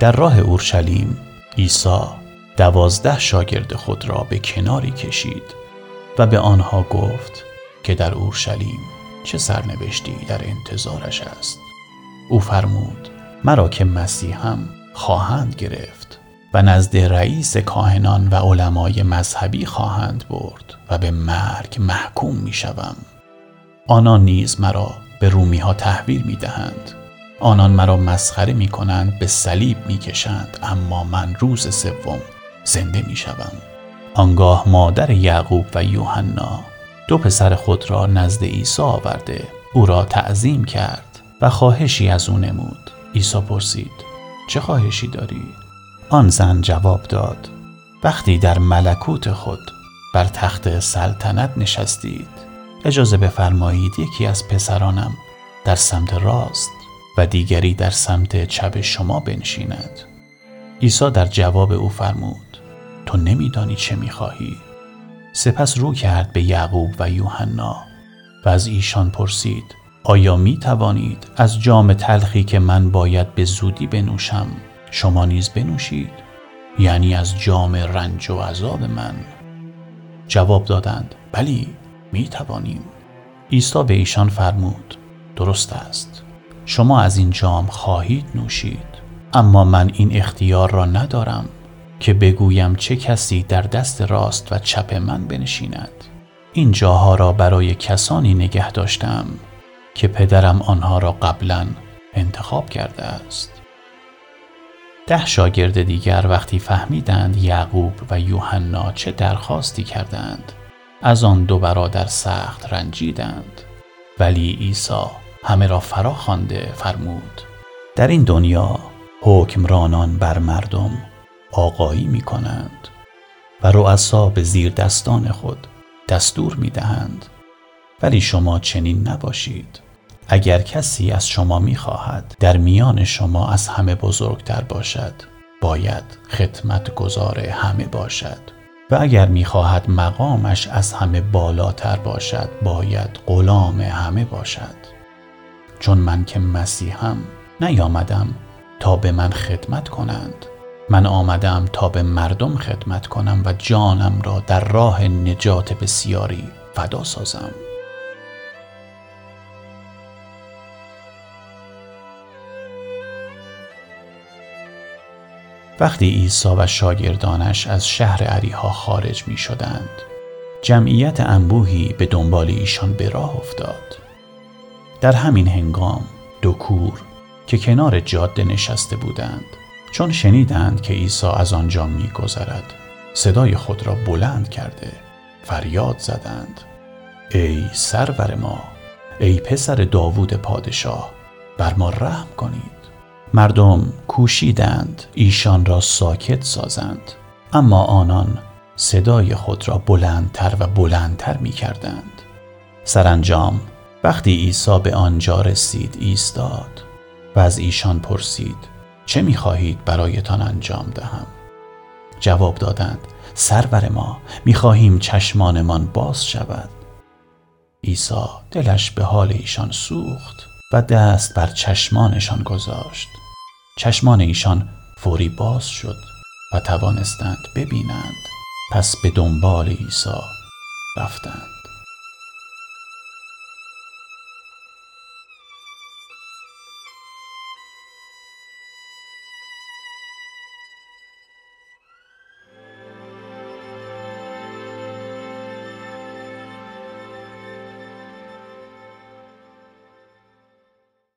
در راه اورشلیم عیسی دوازده شاگرد خود را به کناری کشید و به آنها گفت که در اورشلیم چه سرنوشتی در انتظارش است او فرمود مرا که مسیحم خواهند گرفت و نزد رئیس کاهنان و علمای مذهبی خواهند برد و به مرگ محکوم می شوم. آنان نیز مرا به رومی ها تحویل می دهند. آنان مرا مسخره می کنند به صلیب می کشند اما من روز سوم زنده می شوم. آنگاه مادر یعقوب و یوحنا دو پسر خود را نزد عیسی آورده او را تعظیم کرد و خواهشی از او نمود عیسی پرسید چه خواهشی داری آن زن جواب داد وقتی در ملکوت خود بر تخت سلطنت نشستید اجازه بفرمایید یکی از پسرانم در سمت راست و دیگری در سمت چپ شما بنشیند. عیسی در جواب او فرمود تو نمیدانی چه می‌خواهی. سپس رو کرد به یعقوب و یوحنا و از ایشان پرسید آیا می توانید از جام تلخی که من باید به زودی بنوشم شما نیز بنوشید؟ یعنی از جام رنج و عذاب من. جواب دادند بلی می توانیم عیسی به ایشان فرمود درست است. شما از این جام خواهید نوشید. اما من این اختیار را ندارم که بگویم چه کسی در دست راست و چپ من بنشیند. این جاها را برای کسانی نگه داشتم که پدرم آنها را قبلا انتخاب کرده است. ده شاگرد دیگر وقتی فهمیدند یعقوب و یوحنا چه درخواستی کردند از آن دو برادر سخت رنجیدند ولی عیسی همه را فرا خوانده فرمود. در این دنیا حکمرانان بر مردم آقایی می کنند و رؤسا به زیر دستان خود دستور می دهند ولی شما چنین نباشید. اگر کسی از شما می خواهد در میان شما از همه بزرگتر باشد باید خدمت گذار همه باشد. و اگر می خواهد مقامش از همه بالاتر باشد باید غلام همه باشد. چون من که مسیحم نیامدم تا به من خدمت کنند. من آمدم تا به مردم خدمت کنم و جانم را در راه نجات بسیاری فدا سازم. وقتی عیسی و شاگردانش از شهر عریها خارج می شدند جمعیت انبوهی به دنبال ایشان به راه افتاد. در همین هنگام دو کور که کنار جاده نشسته بودند چون شنیدند که عیسی از آنجا میگذرد صدای خود را بلند کرده فریاد زدند ای سرور ما ای پسر داوود پادشاه بر ما رحم کنید مردم کوشیدند ایشان را ساکت سازند اما آنان صدای خود را بلندتر و بلندتر می کردند. سرانجام وقتی عیسی به آنجا رسید ایستاد و از ایشان پرسید چه می خواهید برایتان انجام دهم؟ جواب دادند سرور ما می خواهیم چشمانمان باز شود. عیسی دلش به حال ایشان سوخت و دست بر چشمانشان گذاشت چشمان ایشان فوری باز شد و توانستند ببینند پس به دنبال عیسی رفتند